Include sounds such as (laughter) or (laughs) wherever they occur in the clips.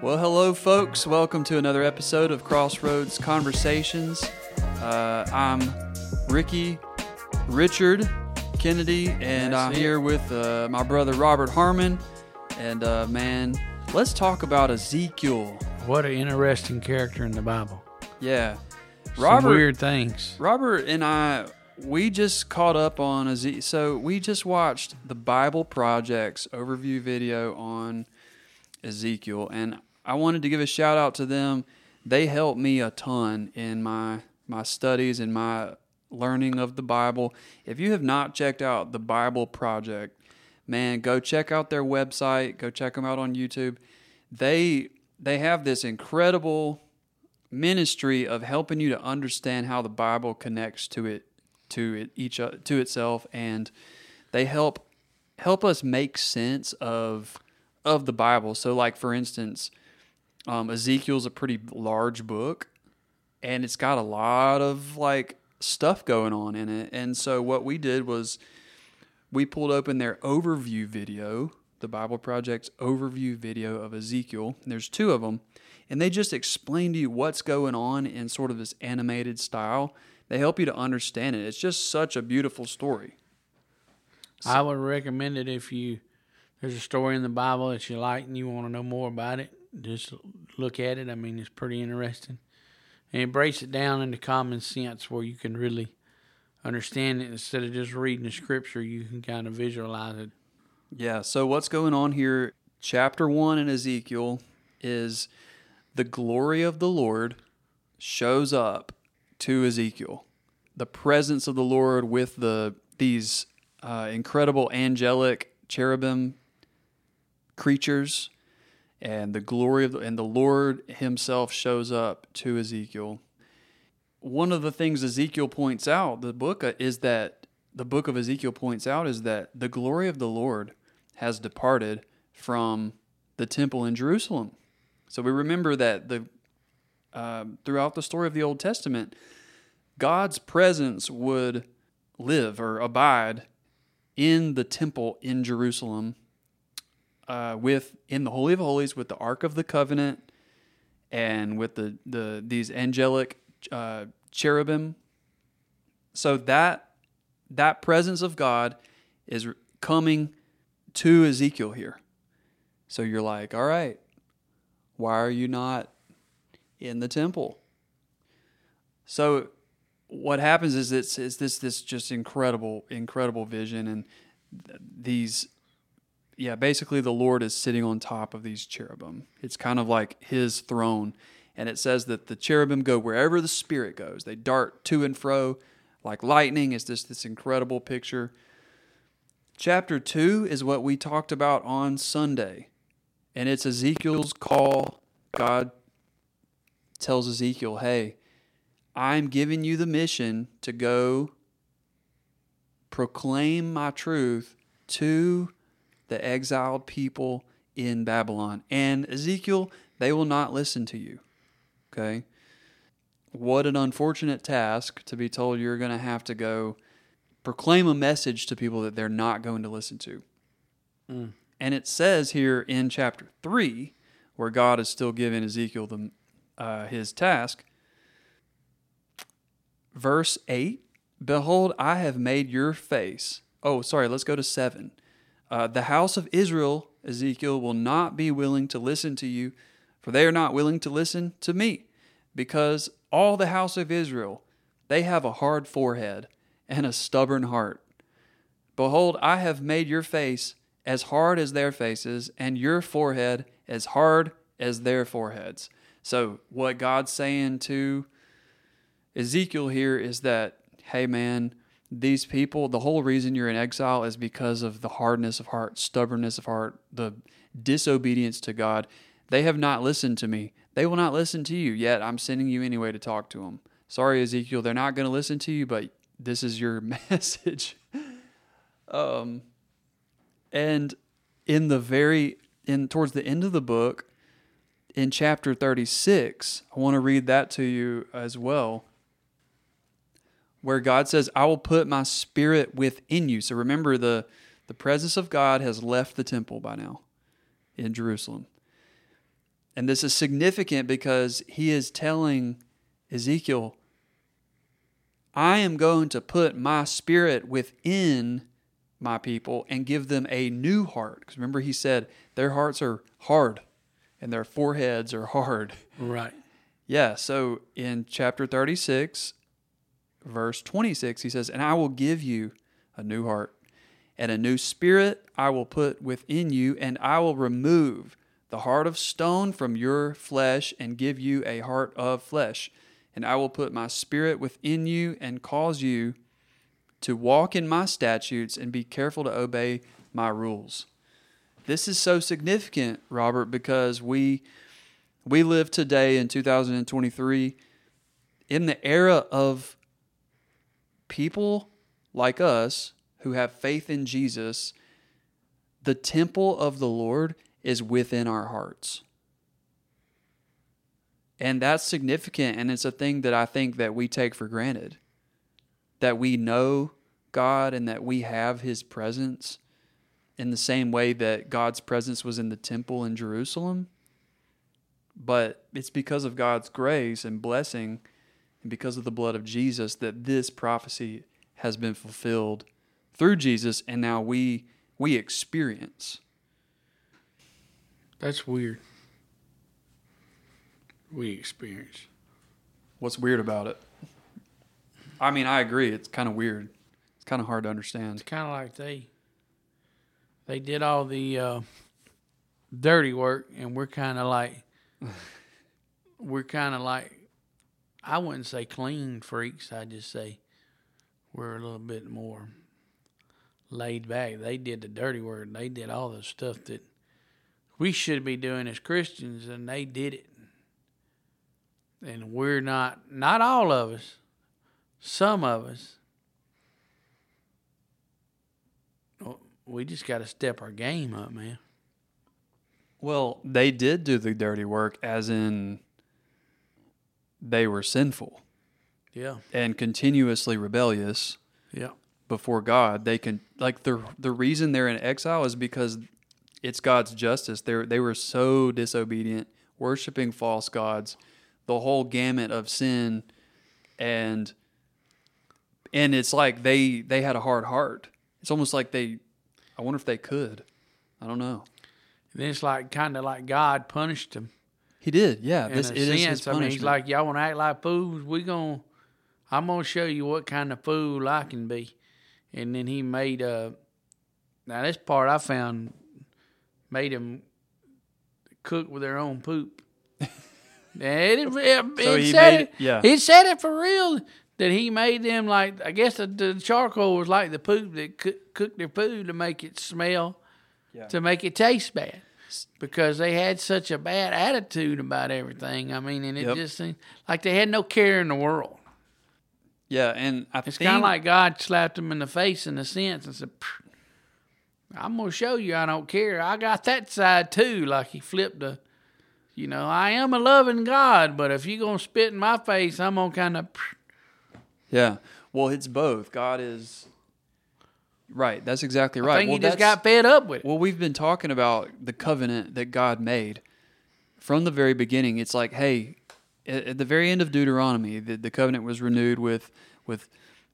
Well, hello, folks. Welcome to another episode of Crossroads Conversations. Uh, I'm Ricky Richard Kennedy, and That's I'm it. here with uh, my brother Robert Harmon. And uh, man, let's talk about Ezekiel. What an interesting character in the Bible. Yeah, Some Robert. weird things. Robert and I, we just caught up on Ezekiel. So we just watched the Bible Project's overview video on Ezekiel, and I wanted to give a shout out to them. They helped me a ton in my my studies and my learning of the Bible. If you have not checked out the Bible Project, man, go check out their website. Go check them out on YouTube. They they have this incredible ministry of helping you to understand how the Bible connects to it to it each to itself and they help help us make sense of of the Bible. So like for instance, um, Ezekiel's a pretty large book and it's got a lot of like stuff going on in it. And so what we did was we pulled open their overview video, the Bible Project's overview video of Ezekiel. There's two of them, and they just explain to you what's going on in sort of this animated style. They help you to understand it. It's just such a beautiful story. I would recommend it if you there's a story in the Bible that you like and you want to know more about it. Just look at it. I mean, it's pretty interesting, and it breaks it down into common sense where you can really understand it instead of just reading the scripture. You can kind of visualize it. Yeah, so what's going on here? Chapter 1 in Ezekiel is the glory of the Lord shows up to Ezekiel. The presence of the Lord with the these uh, incredible angelic cherubim creatures and the glory of the, and the Lord himself shows up to Ezekiel. One of the things Ezekiel points out, the book uh, is that the book of Ezekiel points out is that the glory of the Lord has departed from the temple in Jerusalem. So we remember that the um, throughout the story of the Old Testament, God's presence would live or abide in the temple in Jerusalem, uh, with in the Holy of Holies with the Ark of the Covenant, and with the the these angelic uh, cherubim. So that that presence of God is coming to Ezekiel here. So you're like, all right, why are you not in the temple? So what happens is it's, it's this this just incredible incredible vision and th- these yeah basically the Lord is sitting on top of these cherubim. It's kind of like His throne, and it says that the cherubim go wherever the Spirit goes. They dart to and fro like lightning. It's just this incredible picture. Chapter 2 is what we talked about on Sunday. And it's Ezekiel's call. God tells Ezekiel, hey, I'm giving you the mission to go proclaim my truth to the exiled people in Babylon. And Ezekiel, they will not listen to you. Okay? What an unfortunate task to be told you're going to have to go proclaim a message to people that they're not going to listen to. Mm. And it says here in chapter 3, where God is still giving Ezekiel the, uh, his task, verse 8 Behold, I have made your face. Oh, sorry, let's go to 7. Uh, the house of Israel, Ezekiel, will not be willing to listen to you, for they are not willing to listen to me, because all the house of Israel, they have a hard forehead and a stubborn heart. Behold, I have made your face as hard as their faces, and your forehead as hard as their foreheads. So, what God's saying to Ezekiel here is that, hey, man, these people, the whole reason you're in exile is because of the hardness of heart, stubbornness of heart, the disobedience to God. They have not listened to me. They will not listen to you, yet I'm sending you anyway to talk to them. Sorry, Ezekiel, they're not going to listen to you, but this is your (laughs) message. Um, and in the very in towards the end of the book, in chapter 36, I want to read that to you as well. Where God says, "I will put my spirit within you." So remember the the presence of God has left the temple by now in Jerusalem. And this is significant because he is telling Ezekiel, I am going to put my spirit within my people and give them a new heart. Because remember, he said their hearts are hard and their foreheads are hard. Right. Yeah, so in chapter 36, verse 26, he says, And I will give you a new heart, and a new spirit I will put within you, and I will remove the heart of stone from your flesh and give you a heart of flesh. And I will put my spirit within you and cause you to walk in my statutes and be careful to obey my rules. This is so significant, Robert, because we we live today in 2023 in the era of people like us who have faith in Jesus. The temple of the Lord is within our hearts. And that's significant and it's a thing that I think that we take for granted. That we know God and that we have his presence in the same way that God's presence was in the temple in Jerusalem. But it's because of God's grace and blessing and because of the blood of Jesus that this prophecy has been fulfilled through Jesus and now we we experience. That's weird. We experience. What's weird about it? I mean, I agree. It's kind of weird. It's kind of hard to understand. It's kind of like they they did all the uh, dirty work, and we're kind of like (laughs) we're kind of like I wouldn't say clean freaks. I just say we're a little bit more laid back. They did the dirty work. They did all the stuff that we should be doing as Christians, and they did it. And we're not, not all of us, some of us. Oh, we just got to step our game up, man. Well, they did do the dirty work, as in they were sinful Yeah, and continuously rebellious yeah, before God. They can like the the reason they're in exile is because it's God's justice. They they were so disobedient, worshiping false gods, the whole gamut of sin, and and it's like they they had a hard heart. It's almost like they. I wonder if they could. I don't know. And then it's like kind of like God punished them. He did, yeah. in This a it is his sense. I mean, he's like, y'all want to act like fools? We gon' I'm gonna show you what kind of fool I can be. And then he made uh now this part I found made them cook with their own poop. (laughs) And it, it, So it he said made- it, yeah. It said it for real that he made them like I guess the, the charcoal was like the poop that cooked their food to make it smell, Yeah. to make it taste bad, because they had such a bad attitude about everything. I mean, and it Yep. just seemed like they had no care in the world. yeah, and I It's think kind of like God slapped them in the face in a sense and said, "I'm gonna show you I don't care. I got that side too." Like he flipped a, you know, I am a loving God, but if you're gonna spit in my face, I'm gonna kind of. yeah. Well, it's both. God is right. That's exactly I right. think well, he just got fed up with it. Well, we've been talking about the covenant that God made from the very beginning. It's like, hey, at, at the very end of Deuteronomy, the, the covenant was renewed with with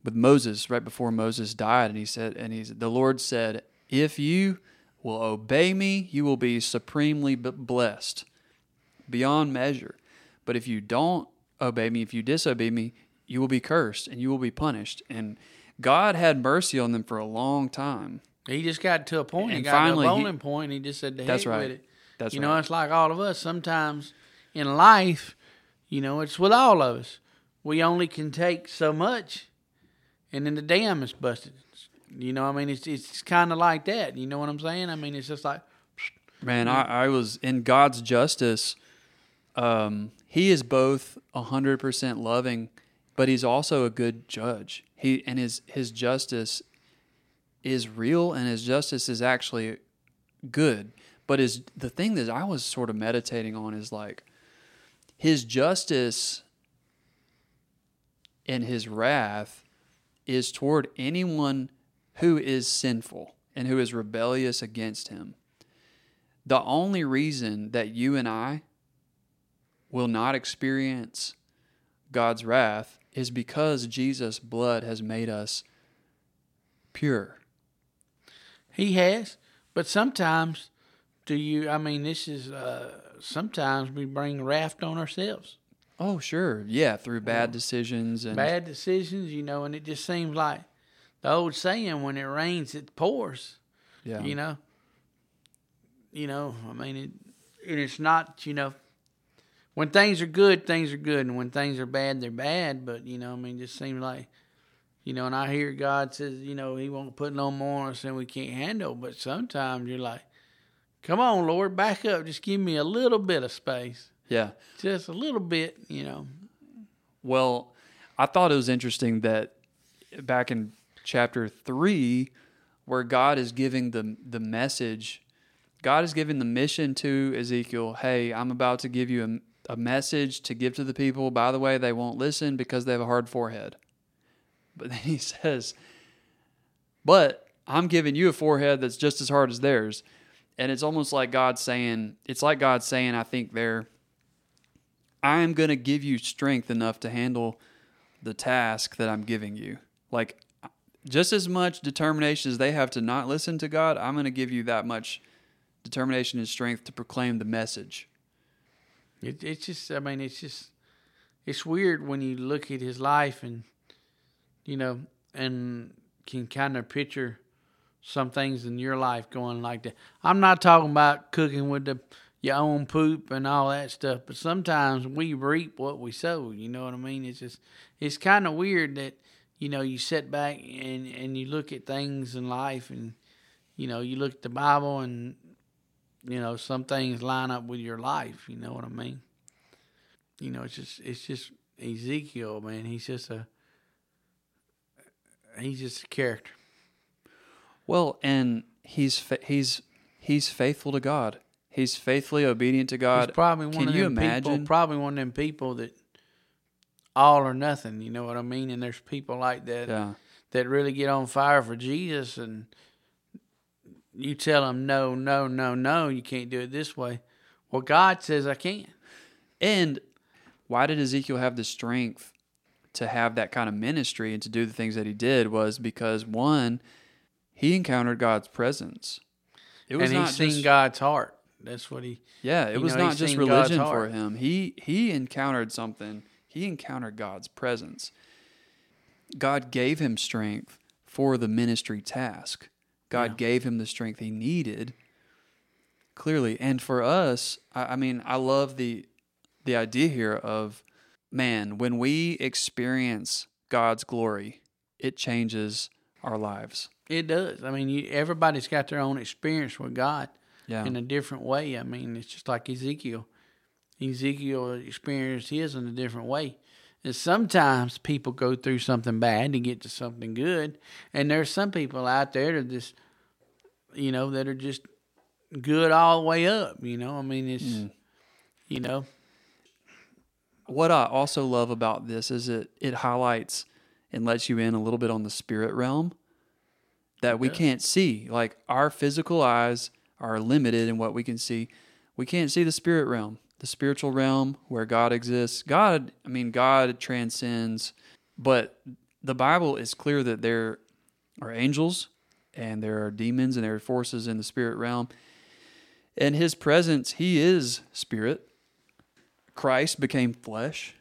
with Moses right before Moses died, and he said, and he's the Lord said, if you will obey me, you will be supremely blessed beyond measure. But if you don't obey me, if you disobey me, you will be cursed and you will be punished. And God had mercy on them for a long time. He just got to a point. he And got finally to a he- point. And he just said, "To That's right. with it." That's you right. know, it's like all of us. Sometimes in life, you know, it's with all of us. We only can take so much, and then the dam is busted. You know, I mean, it's it's kind of like that. You know what I'm saying? I mean, it's just like Man, I, I was in God's justice. Um, he is both hundred percent loving, but he's also a good judge. He and his his justice is real, and his justice is actually good. But is the thing that I was sort of meditating on is like his justice and his wrath is toward anyone who is sinful and who is rebellious against him. The only reason that you and I will not experience God's wrath is because Jesus' blood has made us pure. He has, but sometimes do you? I mean, this is uh, sometimes we bring raft on ourselves. Oh, sure. Yeah, through bad decisions and Bad decisions, you know, and it just seems like the old saying: when it rains, it pours. yeah. You know. You know, I mean, it, and it's not, you know, when things are good, things are good, and when things are bad, they're bad. But you know, I mean, it just seems like, you know, and I hear God says, you know, He won't put no more on us than we can't handle. But sometimes you're like, come on, Lord, back up, just give me a little bit of space, yeah. just a little bit, you know. Well, I thought it was interesting that back in chapter three, where God is giving the the message, God is giving the mission to Ezekiel. Hey, I'm about to give you a, a message to give to the people. By the way, they won't listen because they have a hard forehead. But then he (laughs) says, "But I'm giving you a forehead that's just as hard as theirs." And it's almost like God saying, it's like God saying, I think there, I am going to give you strength enough to handle the task that I'm giving you. Like, just as much determination as they have to not listen to God, I'm going to give you that much determination and strength to proclaim the message. It, it's just, I mean, it's just, it's weird when you look at his life and, you know, and can kind of picture some things in your life going like that. I'm not talking about cooking with the your own poop and all that stuff, but sometimes we reap what we sow. You know what I mean? It's just, it's kind of weird that, you know, you sit back and and you look at things in life and, you know, you look at the Bible and you know some things line up with your life you know what i mean you know it's just it's just ezekiel man he's just a he's just a character Well, and he's fa- he's he's faithful to God. He's faithfully obedient to God. he's probably one Can of you them imagine? people probably one of them people that all or nothing you know what i mean and there's people like that yeah. that really get on fire for jesus and you tell them no no no no you can't do it this way well god says i can And why did Ezekiel have the strength to have that kind of ministry and to do the things that he did was because one, he encountered God's presence. It was and not seen just, god's heart that's what he yeah, it was know, not just religion for him. He he encountered something. He encountered God's presence. God gave him strength for the ministry task. God Yeah. gave him the strength he needed. Clearly, and for us, I, I mean, I love the the idea here of man when we experience God's glory, it changes our lives. It does. I mean, you, everybody's got their own experience with God Yeah, in a different way. I mean, it's just like Ezekiel. Ezekiel experienced his in a different way. And sometimes people go through something bad to get to something good. And there's some people out there that just, you know, that are just good all the way up. You know, I mean, it's, Mm. you know, what I also love about this is it it highlights and lets you in a little bit on the spirit realm that we does. can't see. Like our physical eyes are limited in what we can see. We can't see the spirit realm, the spiritual realm where God exists. God, I mean, God transcends, but the Bible is clear that there are angels and there are demons and there are forces in the spirit realm. And his presence, he is spirit. Christ became flesh.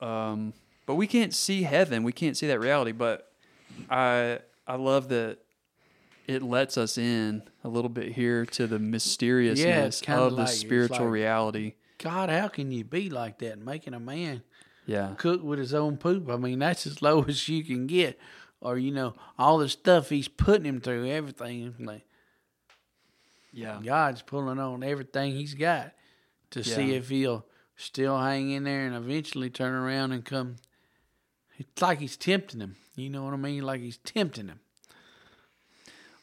Um, but we can't see heaven. We can't see that reality. But I I love that it lets us in a little bit here to the mysteriousness kinda of the like- it's spiritual like- reality. God, how can you be like that, making a man Yeah. cook with his own poop. I mean, that's as low (laughs) as you can get. Or, you know, all the stuff he's putting him through, everything. Like, Yeah. God's pulling on everything he's got to see if he'll still hang in there and eventually turn around and come. It's like he's tempting him. You know what I mean? Like he's tempting him.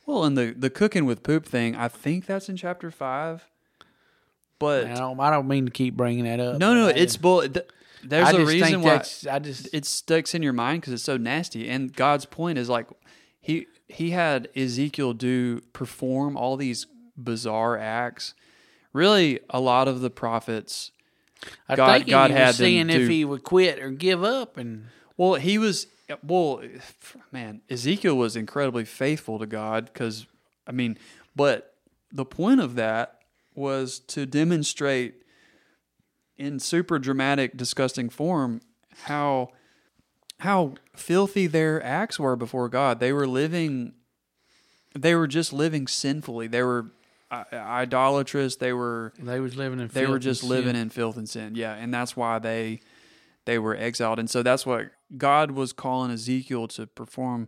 Well, and the the cooking with poop thing, I think that's in chapter five. But I don't, I don't mean to keep bringing that up. no, no, it's bull. Th- there's I a reason why I just, it sticks in your mind because it's so nasty. And God's point is like he he had Ezekiel do perform all these bizarre acts. Really, a lot of the prophets I God- think he God was had them seeing if he would quit or give up, and Well, he was well, man. Ezekiel was incredibly faithful to God because I mean, but the point of that was to demonstrate in super dramatic, disgusting form how how filthy their acts were before God. They were living, they were just living sinfully. They were uh, idolatrous. They were they was living in. they were just living in filth and sin yeah and that's why they they were exiled and so that's what god was calling ezekiel to perform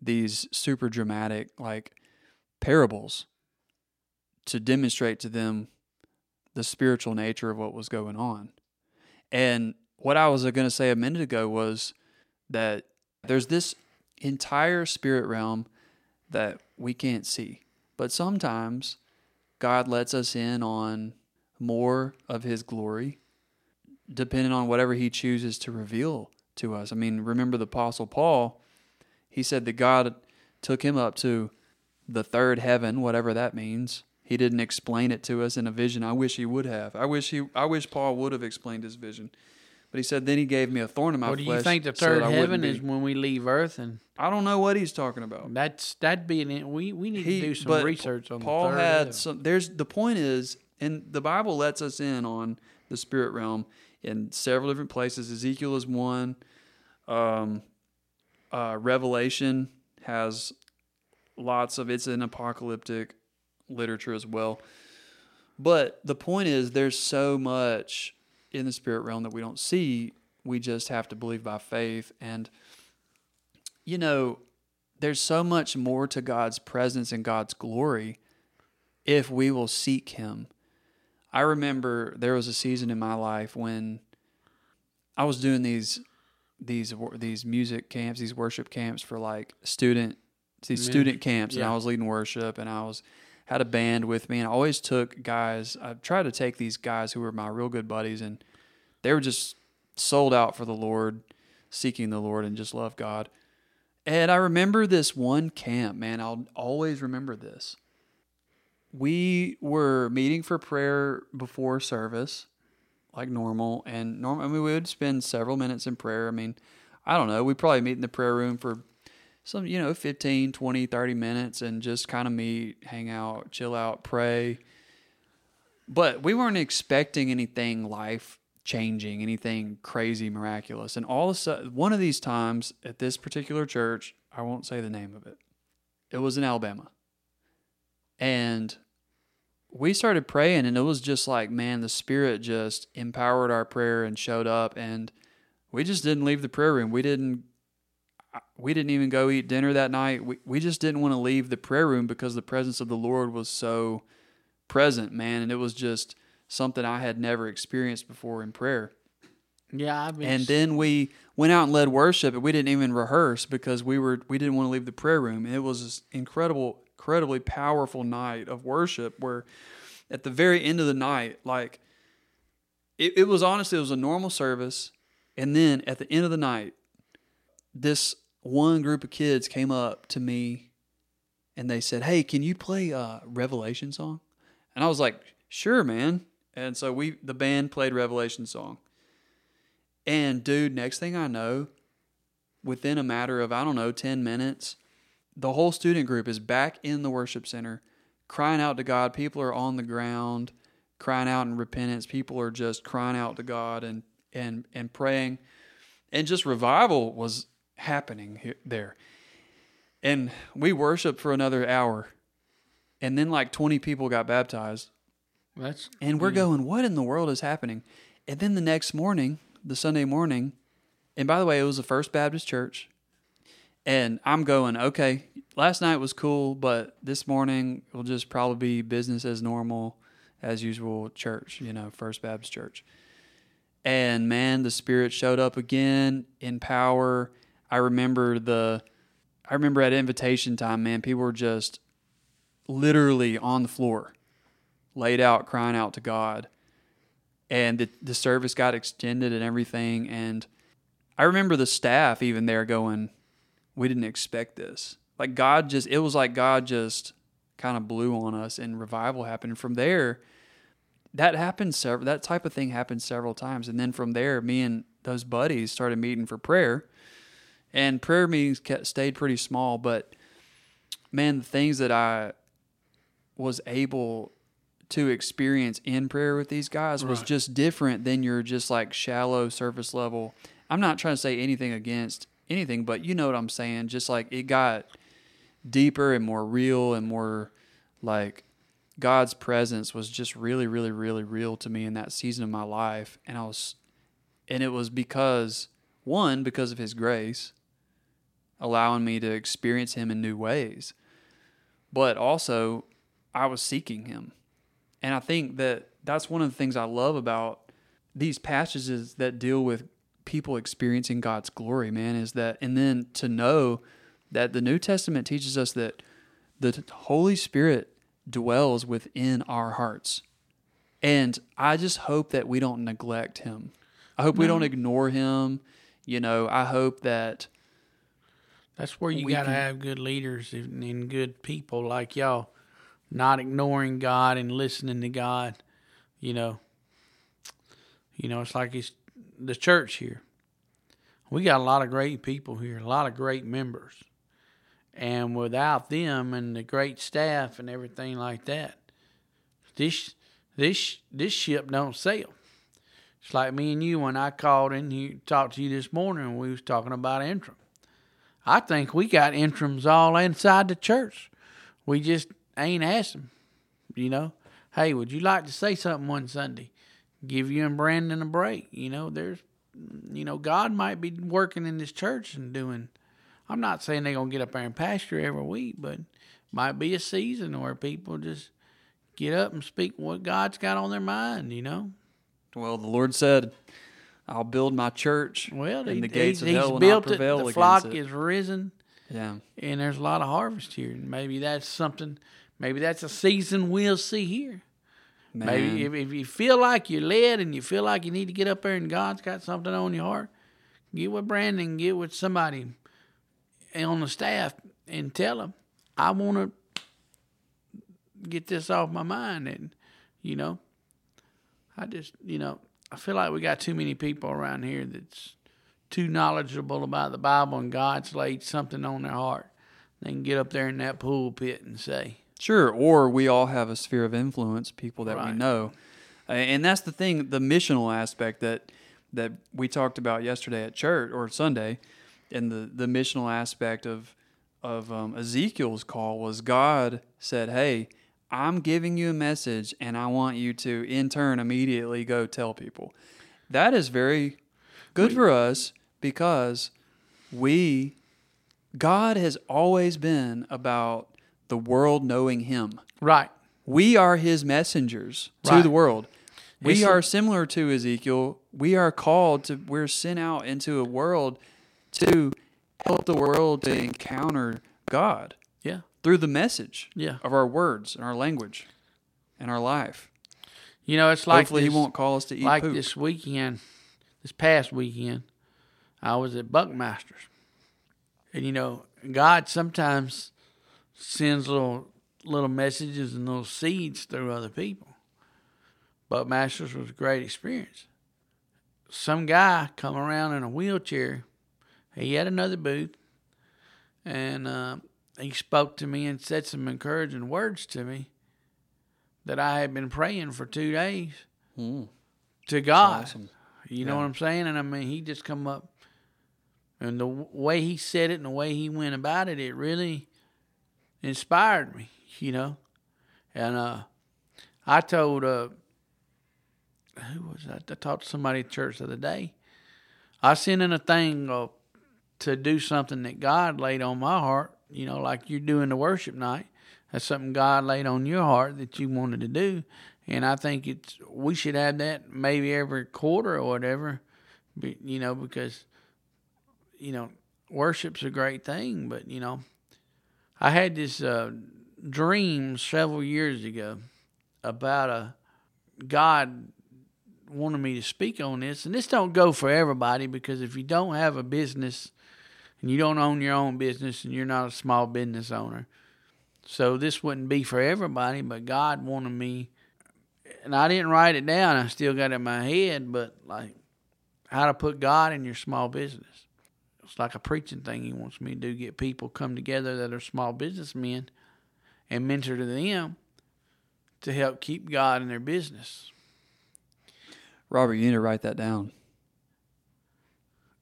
these super dramatic like parables to demonstrate to them the spiritual nature of what was going on and what i was going to say a minute ago was that there's this entire spirit realm that we can't see but sometimes god lets us in on more of his glory depending on whatever he chooses to reveal to us. I mean, remember the apostle Paul, he said that God took him up to the third heaven, whatever that means. He didn't explain it to us in a vision. I wish he would have. I wish he I wish Paul would have explained his vision. But he said then he gave me a thorn in my What do flesh. you think the so third wouldn't heaven is when we leave Earth, and I don't know what he's talking about. that's that'd be an we we need He- to do some research on Paul the third had heaven. some. There's the point is, and the Bible lets us in on the spirit realm in several different places. Ezekiel is one. Um, uh, Revelation has lots of. It's an apocalyptic literature as well. But the point is, there's so much in the spirit realm that we don't see. We just have to believe by faith. And, you know, there's so much more to God's presence and God's glory if we will seek Him. I remember there was a season in my life when I was doing these these these music camps, these worship camps for like student these Ministry, student camps, and. I was leading worship, and I was had a band with me, and I always took guys. I tried to take these guys who were my real good buddies, and they were just sold out for the Lord, seeking the Lord, and just love God. And I remember this one camp, man. I'll always remember this. We were meeting for prayer before service, like normal. And normal, I mean, we would spend several minutes in prayer. I mean, I don't know. We probably meet in the prayer room for some, you know, 15, 20, 30 minutes and just kind of meet, hang out, chill out, pray. But we weren't expecting anything life changing, anything crazy, miraculous. And all of a sudden, one of these times at this particular church, I won't say the name of it, it was in Alabama. And we started praying, and it was just like, man, the Spirit just empowered our prayer and showed up. And we just didn't leave the prayer room. We didn't. We didn't even go eat dinner that night. We we just didn't want to leave the prayer room because the presence of the Lord was so present, man, and it was just something I had never experienced before in prayer. Yeah, been. And then we went out and led worship, and we didn't even rehearse because we were we didn't want to leave the prayer room. And it was this incredible, incredibly powerful night of worship where, at the very end of the night, like it, it was honestly it was a normal service, and then at the end of the night, this one group of kids came up to me, and they said, "Hey, can you play a Revelation song?" And I was like, "Sure, man." And so we the band played Revelation song. And dude, next thing I know, within a matter of, I don't know, 10 minutes, the whole student group is back in the worship center crying out to God. People are on the ground crying out in repentance. People are just crying out to God and and and praying. And just revival was happening here, there. And we worshiped for another hour. And then like 20 people got baptized. that's And we're going, what in the world is happening? And then the next morning, the Sunday morning, and by the way, it was the First Baptist Church. And I'm going, okay, last night was cool, but this morning will just probably be business as normal, as usual church, you know, First Baptist Church. And man, the Spirit showed up again in power. I remember the, I remember at invitation time, man, people were just literally on the floor laid out crying out to God. And the, the service got extended and everything. And I remember the staff even there going, We didn't expect this. Like God just, it was like God just kind of blew on us and revival happened. And from there, that happened several that type of thing happened several times and then from there me and those buddies started meeting for prayer and prayer meetings kept, stayed pretty small but man the things that i was able to experience in prayer with these guys was just different than your just like shallow surface level. I'm not trying to say anything against anything but you know what i'm saying. Just like it got deeper and more real and more like God's presence was just really, really, really real to me in that season of my life. And I was, and it was because, one, because of His grace, allowing me to experience Him in new ways, but also I was seeking Him. And I think that that's one of the things I love about these passages that deal with people experiencing God's glory, man, is that, and then to know that the New Testament teaches us that the Holy Spirit dwells within our hearts. And I just hope that we don't neglect him. I hope we don't mm-hmm. ignore him. You know, I hope that That's where you got to have good leaders and, and good people like y'all, not ignoring God and listening to God. You know, you know, it's like it's the church here. We got a lot of great people here, a lot of great members, and without them and the great staff and everything like that, this this this ship don't sail. It's like me and you when I called in here talked to you this morning and we was talking about interim. I think we got interims all inside the church. We just ain't asked them. You know, hey, would you like to say something one Sunday? Give you and Brandon a break. You know, there's, you know, God might be working in this church and doing. I'm not saying they're gonna get up there and pastor every week, but might be a season where people just get up and speak what God's got on their mind. You know, well, the Lord said, "I'll build my church, well, and he- the gates he's, of hell he's will built not prevail it. The flock it." is risen. yeah, and there's a lot of harvest here. And maybe that's something. Maybe that's a season we'll see here. man. Maybe if, if you feel like you're led and you feel like you need to get up there and God's got something on your heart, get with Brandon, get with somebody on the staff, and tell them, I want to get this off my mind. And you know, I just you know, I feel like we got too many people around here that's too knowledgeable about the Bible and God's laid something on their heart. They can get up there in that pulpit and say, Sure, or we all have a sphere of influence, people that we know, and that's the thing, the missional aspect that that we talked about yesterday at church or Sunday, and the the missional aspect of of um, Ezekiel's call was God said, "Hey, I'm giving you a message, and I want you to in turn immediately go tell people." That is very good for us because we God has always been about the world knowing him. right, We are his messengers to Right. the world. We It's- are similar to Ezekiel. We are called to, we're sent out into a world to help the world to encounter God yeah, through the message yeah. of our words and our language and our life. You know, it's like Hopefully, this, he won't call us to eat like poop. this weekend, this past weekend, I was at Buckmasters, and you know, God sometimes sends little little messages and little seeds through other people. Buckmasters was a great experience. Some guy come around in a wheelchair. He had another booth, and uh, he spoke to me and said some encouraging words to me that I had been praying for two days Mm, to God. awesome. You know what I'm saying? And I mean, he just come up, and the way he said it and the way he went about it, it really inspired me. You know, and uh, I told uh, who was I? I talked to somebody at church the other day. I sent in a thing uh, to do something that God laid on my heart. You know, like you're doing the worship night. That's something God laid on your heart that you wanted to do. And I think it's we should have that maybe every quarter or whatever, be- you know, because you know worship's a great thing. But you know, I had this uh, dream several years ago about a God wanted me to speak on this, and this don't go for everybody because if you don't have a business and you don't own your own business and you're not a small business owner, so this wouldn't be for everybody. But God wanted me and I didn't write it down. I still got it in my head, but like how to put God in your small business. It's like a preaching thing he wants me to do. Get people come together that are small businessmen and mentor to them to help keep God in their business. Robert, you need to write that down.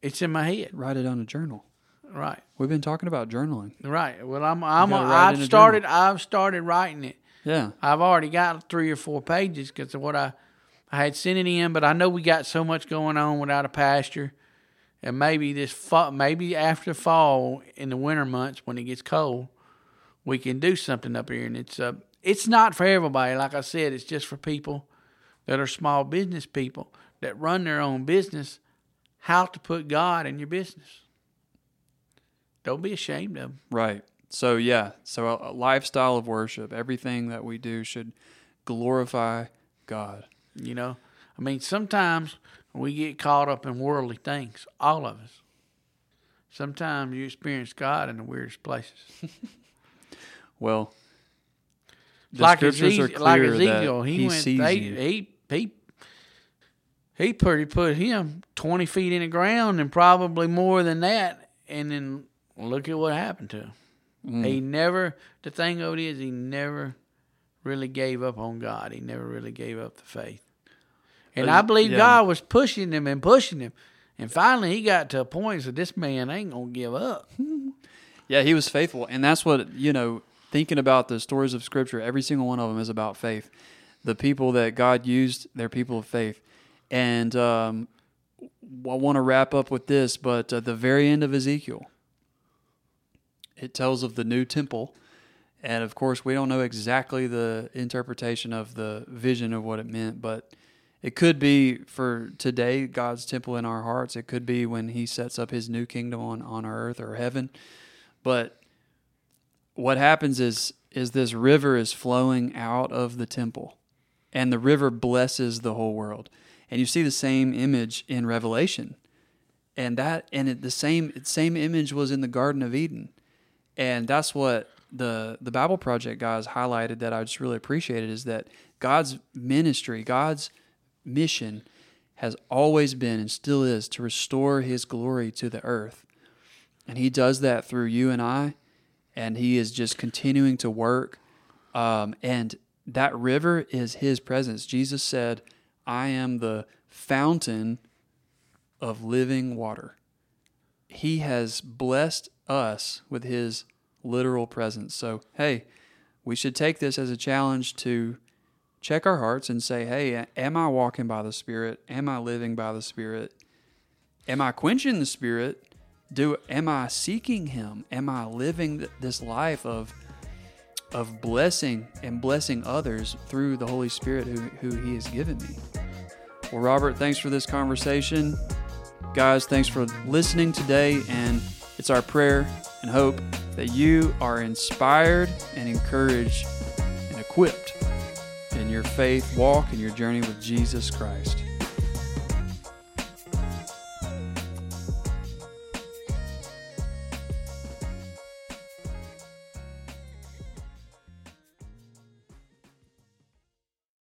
It's in my head. Write it on a journal. Right. We've been talking about journaling. Right. Well, I'm I'm gotta write it in I've started I've started writing it. Yeah. I've already got three or four pages because of what I I had sent it in, but I know we got so much going on without a pasture, and maybe this fall, maybe after fall in the winter months when it gets cold, we can do something up here. And it's uh it's not for everybody. Like I said, it's just for people that are small business people that run their own business. How to put God in your business. Don't be ashamed of. Right. So yeah. So a, a lifestyle of worship. Everything that we do should glorify God. You know, I mean, sometimes we get caught up in worldly things. All of us. Sometimes you experience God in the weirdest places. (laughs) Well, the like scriptures Ezekiel, are clear like Ezekiel, that he, he went. sees They, you. he he he pretty put him twenty feet in the ground and probably more than that. And then look at what happened to him. Mm. He never. The thing of it is, he never really gave up on God. He never really gave up the faith. And Uh, I believe yeah. God was pushing him and pushing him. And finally, he got to a point said, This man ain't going to give up. (laughs) Yeah, he was faithful, and that's what you know. Thinking about the stories of Scripture, every single one of them is about faith. The people that God used, they're people of faith. And um, I want to wrap up with this, but at the very end of Ezekiel, it tells of the new temple, and of course, we don't know exactly the interpretation of the vision of what it meant, but it could be for today God's temple in our hearts. It could be when He sets up His new kingdom on on earth or heaven. But what happens is is this river is flowing out of the temple and the river blesses the whole world. And you see the same image in Revelation. And that and it, the same same image was in the Garden of Eden. And that's what the the Bible Project guys highlighted that I just really appreciated is that God's ministry, God's mission has always been and still is to restore his glory to the earth. And he does that through you and I, and he is just continuing to work. Um, and that river is his presence. Jesus said, I am the fountain of living water. He has blessed us with his literal presence. So, hey, we should take this as a challenge to check our hearts and say, hey, am I walking by the Spirit? Am I living by the Spirit? Am I quenching the Spirit? Do am I seeking Him? Am I living th- this life of of blessing and blessing others through the Holy Spirit who, who He has given me? Well, Robert, thanks for this conversation. Guys, thanks for listening today. And it's our prayer and hope that you are inspired and encouraged and equipped in your faith walk and your journey with Jesus Christ.